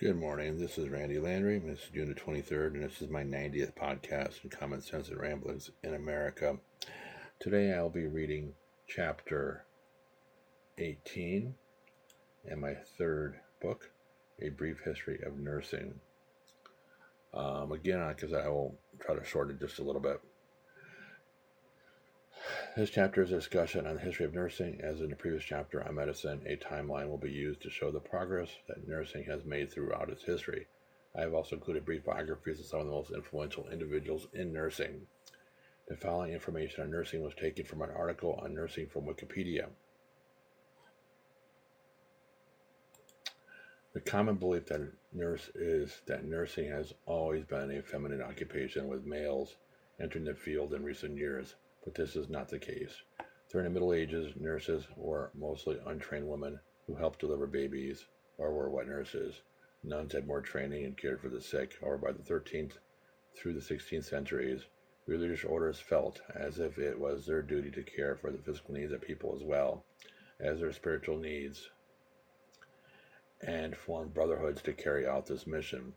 Good morning. This is Randy Landry. This is June the 23rd, and this is my 90th podcast in Common Sense and Ramblings in America. Today I'll be reading chapter 18 in my third book, A Brief History of Nursing. Um, again, because I will try to shorten it just a little bit. This chapter is a discussion on the history of nursing. As in the previous chapter on medicine, a timeline will be used to show the progress that nursing has made throughout its history. I have also included brief biographies of some of the most influential individuals in nursing. The following information on nursing was taken from an article on nursing from Wikipedia. The common belief that nurse is that nursing has always been a feminine occupation with males entering the field in recent years but this is not the case. During the Middle Ages, nurses were mostly untrained women who helped deliver babies or were wet nurses. Nuns had more training and cared for the sick, or by the 13th through the 16th centuries, religious orders felt as if it was their duty to care for the physical needs of people as well as their spiritual needs, and formed brotherhoods to carry out this mission.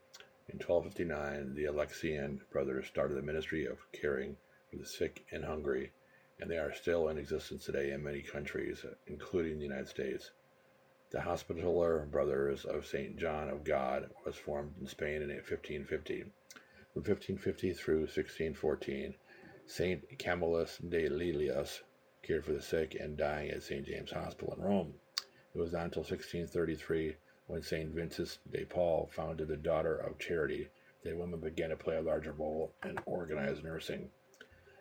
In 1259, the Alexian brothers started a ministry of caring for the sick and hungry, and they are still in existence today in many countries, including the United States. The Hospitaller Brothers of St. John of God was formed in Spain in 1550. From 1550 through 1614, St. Camillus de Lellis cared for the sick and dying at St. James Hospital in Rome. It was not until 1633 when St. Vincent de Paul founded the Daughter of Charity that women began to play a larger role in organized nursing.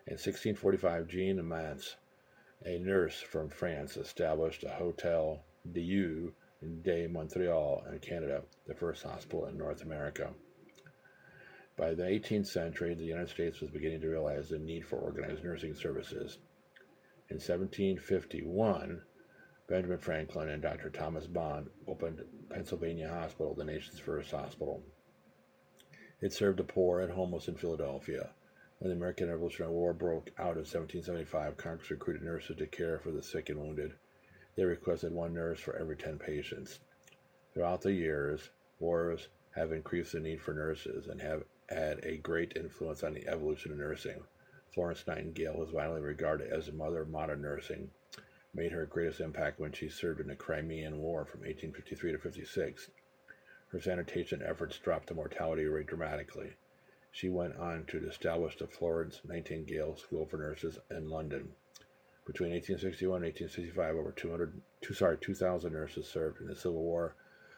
In 1645, Jean Mance, a nurse from France, established a Hotel Dieu de Montreal in Canada, the first hospital in North America. By the 18th century, the United States was beginning to realize the need for organized nursing services. In 1751, Benjamin Franklin and Dr. Thomas Bond opened Pennsylvania Hospital, the nation's first hospital. It served the poor and homeless in Philadelphia. When the American Revolutionary War broke out in 1775, Congress recruited nurses to care for the sick and wounded. They requested one nurse for every 10 patients. Throughout the years, wars have increased the need for nurses and have had a great influence on the evolution of nursing. Florence Nightingale was widely regarded as the mother of modern nursing, made her greatest impact when she served in the Crimean War from 1853 to 56. Her sanitation efforts dropped the mortality rate dramatically. She went on to establish the Florence Nightingale School for Nurses in London. Between 1861 and 1865, over 200, two, sorry, 2,000 nurses served in the Civil War,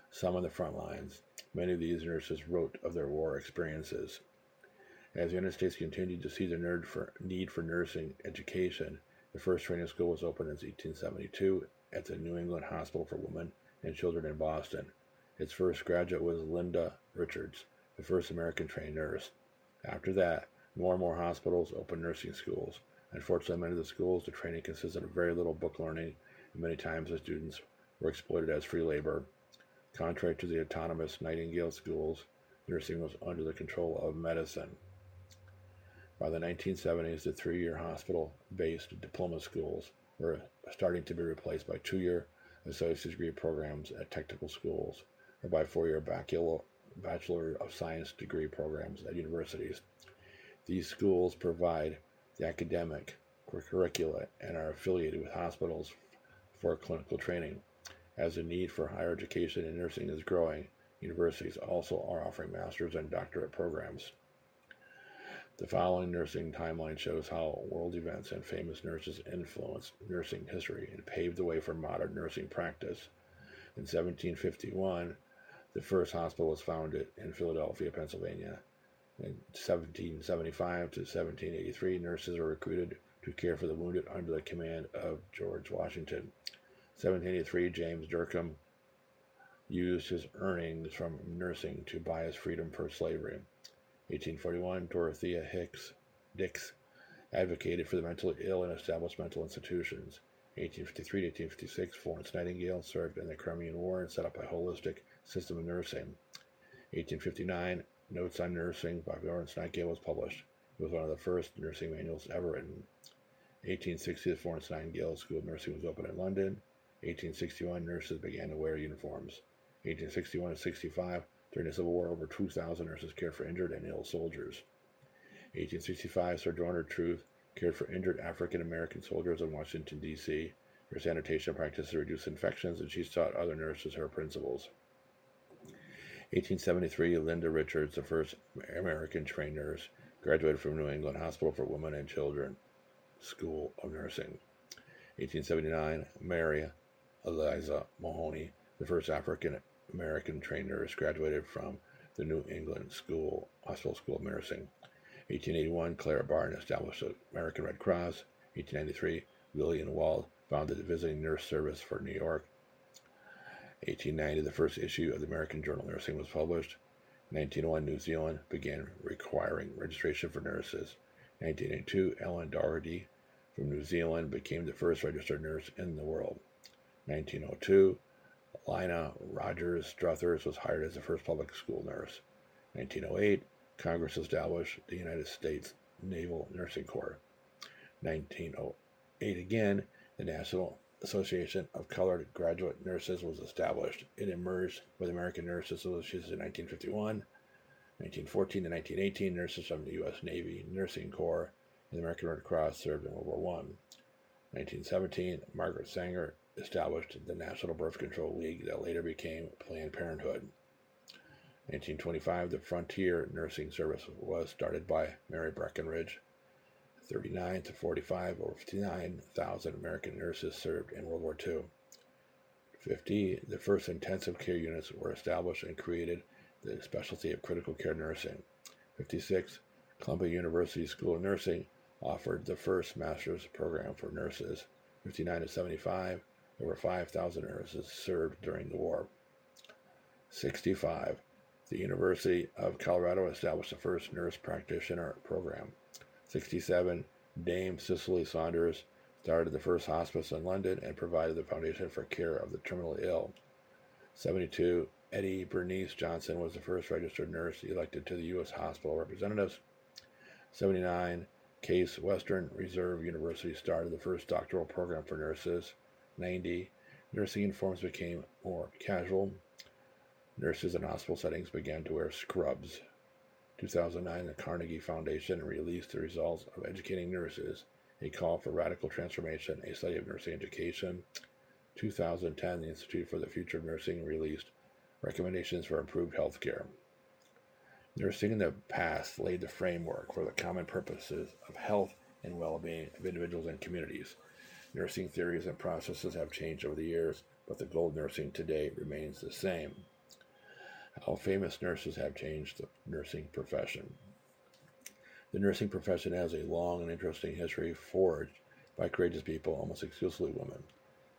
some on the front lines. Many of these nurses wrote of their war experiences. As the United States continued to see the for, need for nursing education, the first training school was opened in 1872 at the New England Hospital for Women and Children in Boston. Its first graduate was Linda Richards, the first American trained nurse. After that, more and more hospitals opened nursing schools. Unfortunately, many of the schools, the training consisted of very little book learning, and many times the students were exploited as free labor. Contrary to the autonomous Nightingale schools, nursing was under the control of medicine. By the 1970s, the three year hospital based diploma schools were starting to be replaced by two year associate degree programs at technical schools or by four year Bachelor of Science degree programs at universities. These schools provide the academic curricula and are affiliated with hospitals for clinical training. As the need for higher education in nursing is growing, universities also are offering master's and doctorate programs. The following nursing timeline shows how world events and famous nurses influenced nursing history and paved the way for modern nursing practice. In 1751, the first hospital was founded in Philadelphia, Pennsylvania. In 1775 to 1783, nurses were recruited to care for the wounded under the command of George Washington. 1783, James Durham used his earnings from nursing to buy his freedom from slavery. 1841, Dorothea Hicks Dix advocated for the mentally ill and established mental institutions. 1853 to 1856, Florence Nightingale served in the Crimean War and set up a holistic system of nursing. 1859, Notes on Nursing by Florence Nightingale was published. It was one of the first nursing manuals ever written. 1860, the Florence Nightingale School of Nursing was opened in London. 1861, nurses began to wear uniforms. 1861 to 65, During the Civil War, over 2,000 nurses cared for injured and ill soldiers. 1865, Sir Sojourner Truth cared for injured African American soldiers in Washington, D.C. Her sanitation practices reduced infections, and she taught other nurses her principles. 1873, Linda Richards, the first American trained nurse, graduated from New England Hospital for Women and Children School of Nursing. 1879, Mary Eliza Mahoney, the first African American trained nurse, graduated from the New England School Hospital School of Nursing. 1881, Clara Barton established the American Red Cross. 1893, Lillian Wald founded the Visiting Nurse Service for New York. 1890, the first issue of the American Journal of Nursing was published. 1901, New Zealand began requiring registration for nurses. 1982, Ellen Dougherty from New Zealand became the first registered nurse in the world. 1902, Lina Rogers Struthers was hired as the first public school nurse. 1908, Congress established the United States Naval Nursing Corps. 1908 again, the National Association of Colored Graduate Nurses was established. It emerged with American Nurses Association in 1951. 1914 to 1918, nurses from the U.S. Navy Nursing Corps and the American Red Cross served in World War I. 1917, Margaret Sanger established the National Birth Control League that later became Planned Parenthood. 1925, the Frontier Nursing Service was started by Mary Breckinridge. 39 to 45, over 59,000 American nurses served in World War II. 50, the first intensive care units were established and created the specialty of critical care nursing. 56, Columbia University School of Nursing offered the first master's program for nurses. 59 to 75, over 5,000 nurses served during the war. 65, the University of Colorado established the first nurse practitioner program. 67, Dame Cicely Saunders started the first hospice in London and provided the foundation for care of the terminally ill. 72, Eddie Bernice Johnson was the first registered nurse elected to the U.S. Hospital Representatives. 79, Case Western Reserve University started the first doctoral program for nurses. 90, nursing uniforms became more casual. Nurses in hospital settings began to wear scrubs. 2009, the Carnegie Foundation released the results of Educating Nurses, a call for radical transformation, a study of nursing education. 2010, the Institute for the Future of Nursing released recommendations for improved health care. Nursing in the past laid the framework for the common purposes of health and well being of individuals and communities. Nursing theories and processes have changed over the years, but the goal of nursing today remains the same how famous nurses have changed the nursing profession. The nursing profession has a long and interesting history forged by courageous people, almost exclusively women.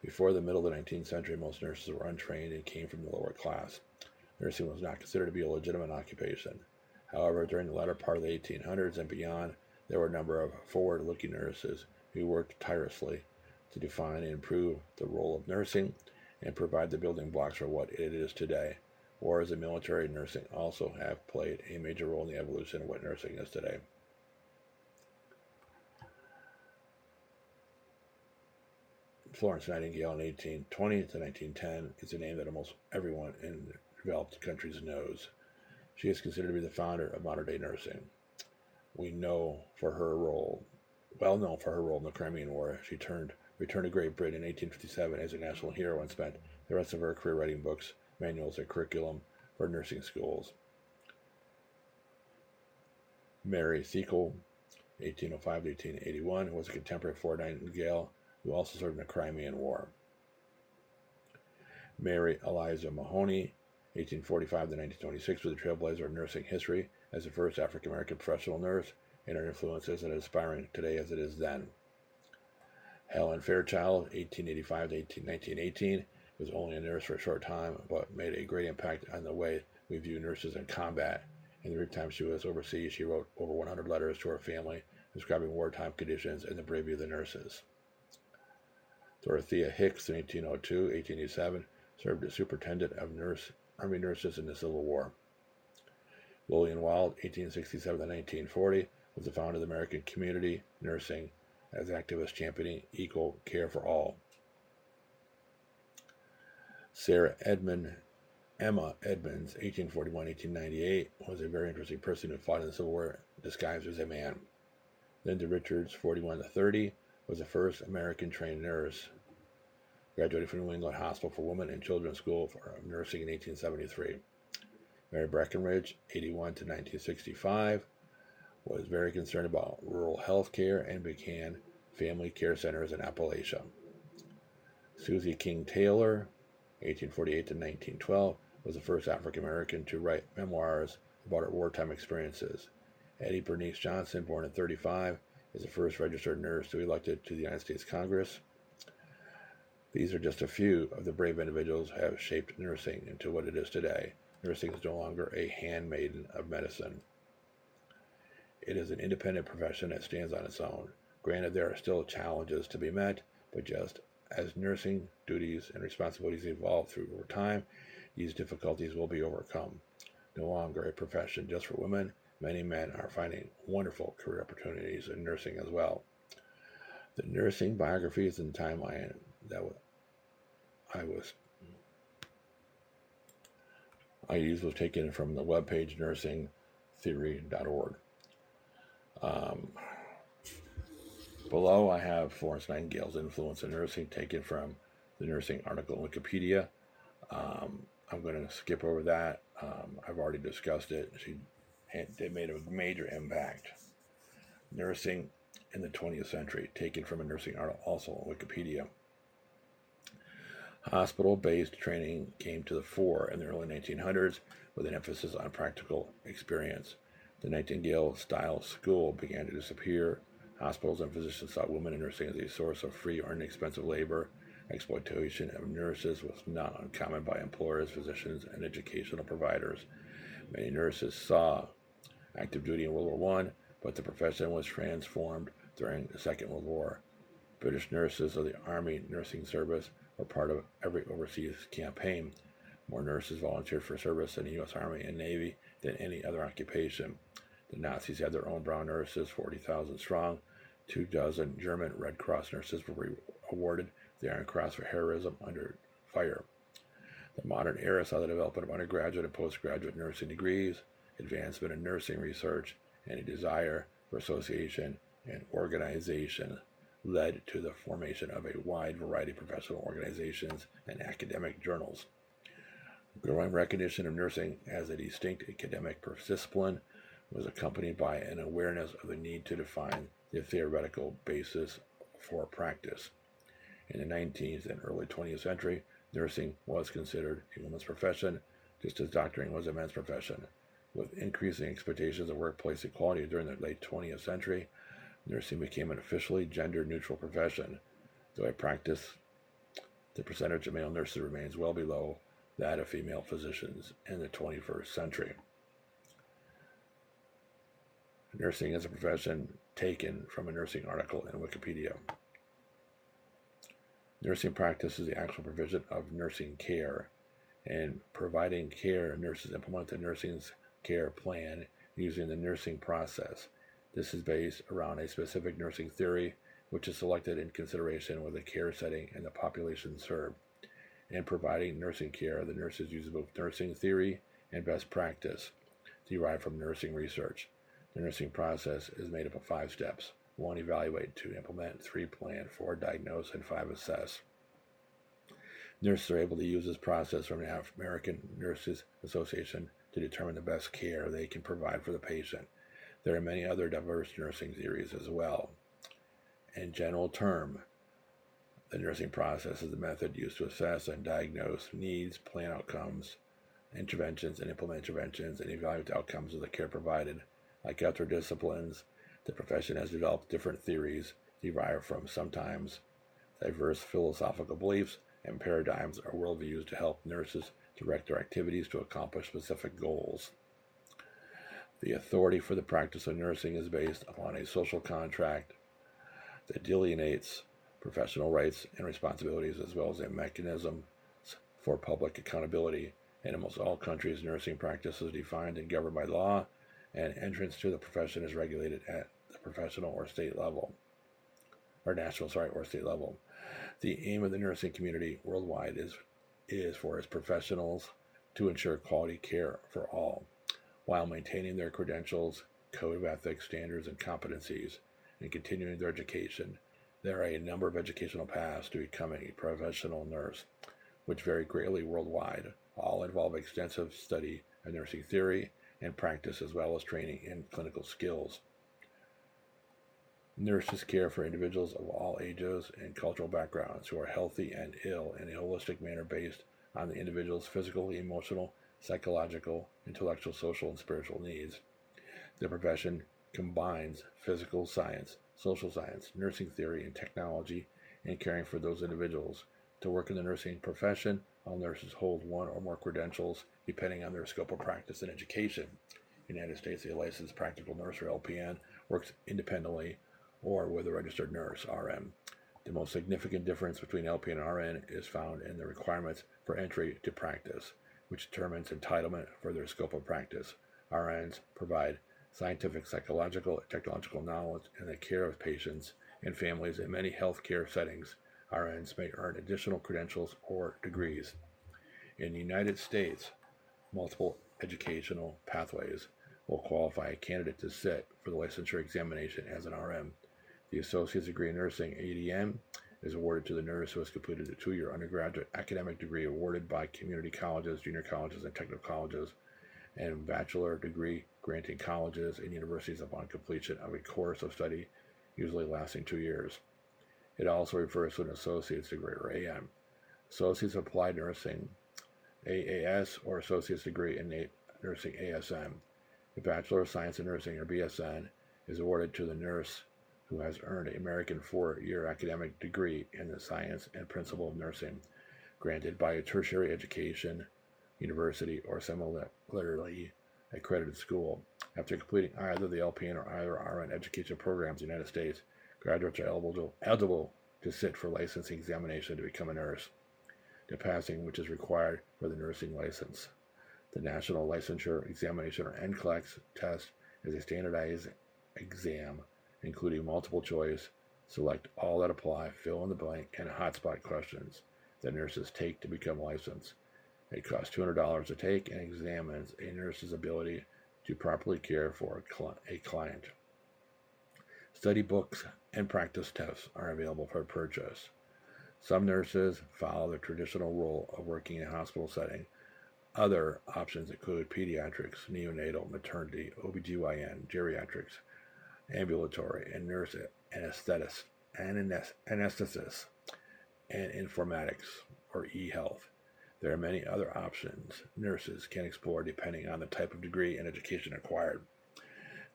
Before the middle of the 19th century, most nurses were untrained and came from the lower class. Nursing was not considered to be a legitimate occupation. However, during the latter part of the 1800s and beyond, there were a number of forward looking nurses who worked tirelessly to define and improve the role of nursing and provide the building blocks for what it is today. Wars and military nursing also have played a major role in the evolution of what nursing is today. Florence Nightingale in 1820 to 1910 is a name that almost everyone in developed countries knows. She is considered to be the founder of modern day nursing. We know for her role, well known for her role in the Crimean War, she turned, returned to Great Britain in 1857 as a national hero and spent the rest of her career writing books manuals and curriculum for nursing schools. Mary Seacole, 1805 to 1881, was a contemporary of Florence Nightingale who also served in the Crimean War. Mary Eliza Mahoney, 1845 to 1926, was a trailblazer in nursing history as the first African American professional nurse, and her influence is as inspiring today as it is then. Helen Fairchild, 1885 to 1918, was only a nurse for a short time, but made a great impact on the way we view nurses in combat. In the brief time she was overseas, she wrote over 100 letters to her family describing wartime conditions and the bravery of the nurses. Dorothea Hicks in 1802 1887 served as superintendent of nurse, Army nurses in the Civil War. Lillian Wald, 1867 1940, was the founder of the American Community Nursing as activist championing equal care for all. Sarah Edmond Emma Edmonds, 1841-1898, was a very interesting person who fought in the Civil War disguised as a man. Linda Richards, 41 to 30, was the first American trained nurse. Graduated from New England Hospital for Women and Children's School for Nursing in 1873. Mary Breckinridge, 81 to 1965, was very concerned about rural health care and began family care centers in Appalachia. Susie King Taylor, 1848 to 1912, was the first African American to write memoirs about her wartime experiences. Eddie Bernice Johnson, born in 35, is the first registered nurse to be elected to the United States Congress. These are just a few of the brave individuals who have shaped nursing into what it is today. Nursing is no longer a handmaiden of medicine. It is an independent profession that stands on its own. Granted, there are still challenges to be met, but just as nursing duties and responsibilities evolve through over time, these difficulties will be overcome. No longer a profession just for women, many men are finding wonderful career opportunities in nursing as well. The nursing biographies and timeline that I was I used was taken from the webpage nursingtheory.org. Um, below, I have Florence Nightingale's influence in nursing taken from the nursing article in Wikipedia. Um, I'm going to skip over that. Um, I've already discussed it. She it made a major impact. Nursing in the 20th century, taken from a nursing article also on Wikipedia. Hospital based training came to the fore in the early 1900s with an emphasis on practical experience. The Nightingale style school began to disappear. Hospitals and physicians saw women in nursing as a source of free or inexpensive labor. Exploitation of nurses was not uncommon by employers, physicians, and educational providers. Many nurses saw active duty in World War I, but the profession was transformed during the Second World War. British nurses of the Army Nursing Service were part of every overseas campaign. More nurses volunteered for service in the U.S. Army and Navy than any other occupation. The Nazis had their own brown nurses, 40,000 strong. Two dozen German Red Cross nurses were awarded the Iron Cross for heroism under fire. The modern era saw the development of undergraduate and postgraduate nursing degrees, advancement in nursing research, and a desire for association and organization led to the formation of a wide variety of professional organizations and academic journals. Growing recognition of nursing as a distinct academic discipline was accompanied by an awareness of the need to define the theoretical basis for practice. In the 19th and early 20th century, nursing was considered a woman's profession, just as doctoring was a men's profession. With increasing expectations of workplace equality during the late 20th century, nursing became an officially gender neutral profession. Though I practice, the percentage of male nurses remains well below that of female physicians in the 21st century. Nursing is a profession taken from a nursing article in Wikipedia. Nursing practice is the actual provision of nursing care. and providing care, nurses implement the nursing care plan using the nursing process. This is based around a specific nursing theory, which is selected in consideration with the care setting and the population served. In providing nursing care, the nurses use both nursing theory and best practice derived from nursing research. The nursing process is made up of five steps. One, evaluate, two, implement, three, plan, four, diagnose, and five, assess. Nurses are able to use this process from the American Nurses Association to determine the best care they can provide for the patient. There are many other diverse nursing theories as well. In general term, the nursing process is the method used to assess and diagnose needs, plan outcomes, interventions, and implement interventions, and evaluate the outcomes of the care provided. Like other disciplines, the profession has developed different theories derived from sometimes diverse philosophical beliefs and paradigms or worldviews to help nurses direct their activities to accomplish specific goals. The authority for the practice of nursing is based upon a social contract that delineates professional rights and responsibilities as well as a mechanism for public accountability. In almost all countries, nursing practice is defined and governed by law and entrance to the profession is regulated at the professional or state level, or national, sorry, or state level. The aim of the nursing community worldwide is is for its professionals to ensure quality care for all, while maintaining their credentials, code of ethics, standards, and competencies, and continuing their education. There are a number of educational paths to becoming a professional nurse, which vary greatly worldwide. All involve extensive study of nursing theory and practice, as well as training in clinical skills. Nurses care for individuals of all ages and cultural backgrounds who are healthy and ill in a holistic manner based on the individual's physical, emotional, psychological, intellectual, social, and spiritual needs. The profession combines physical science, social science, nursing theory, and technology in caring for those individuals. To work in the nursing profession, all nurses hold one or more credentials depending on their scope of practice and education. United States, a licensed practical nurse or LPN works independently or with a registered nurse, RN. The most significant difference between LPN and RN is found in the requirements for entry to practice, which determines entitlement for their scope of practice. RNs provide scientific, psychological, technological knowledge in the care of patients and families in many healthcare settings. RNs may earn additional credentials or degrees. In the United States, multiple educational pathways will qualify a candidate to sit for the licensure examination as an RN. The Associate's Degree in Nursing, ADN, is awarded to the nurse who has completed a two year undergraduate academic degree awarded by community colleges, junior colleges, and technical colleges, and bachelor degree granting colleges and universities upon completion of a course of study, usually lasting two years. It also refers to an associate's degree or AM. Associates Applied Nursing, AAS, or Associate's Degree in Nursing, ASN. The Bachelor of Science in Nursing, or BSN, is awarded to the nurse who has earned an American four year academic degree in the science and principle of nursing, granted by a tertiary education, university, or similarly accredited school. After completing either the LPN or either RN education programs in the United States, graduates are eligible, eligible to sit for licensing examination to become a nurse, the passing which is required for the nursing license. The National Licensure Examination or NCLEX test is a standardized exam including multiple choice, select all that apply, fill in the blank, and hotspot questions that nurses take to become licensed. It costs $200 to take and examines a nurse's ability to properly care for a client. Study books and practice tests are available for purchase. Some nurses follow the traditional role of working in a hospital setting. Other options include pediatrics, neonatal, maternity, OBGYN, geriatrics, ambulatory, and nurse anesthetist, anesthetist, and informatics or e-health. There are many other options nurses can explore depending on the type of degree and education acquired.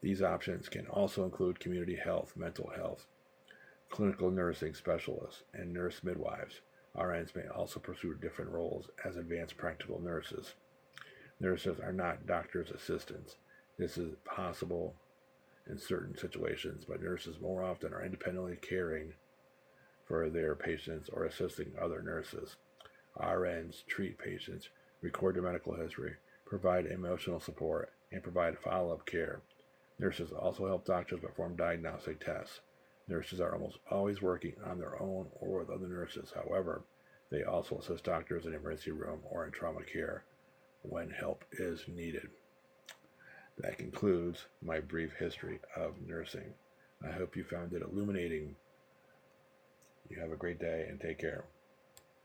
These options can also include community health, mental health, clinical nursing specialists, and nurse midwives. RNs may also pursue different roles as advanced practical nurses. Nurses are not doctor's assistants. This is possible in certain situations, but nurses more often are independently caring for their patients or assisting other nurses. RNs treat patients, record their medical history, provide emotional support, and provide follow up care. Nurses also help doctors perform diagnostic tests. Nurses are almost always working on their own or with other nurses. However, they also assist doctors in emergency room or in trauma care when help is needed. That concludes my brief history of nursing. I hope you found it illuminating. You have a great day and take care.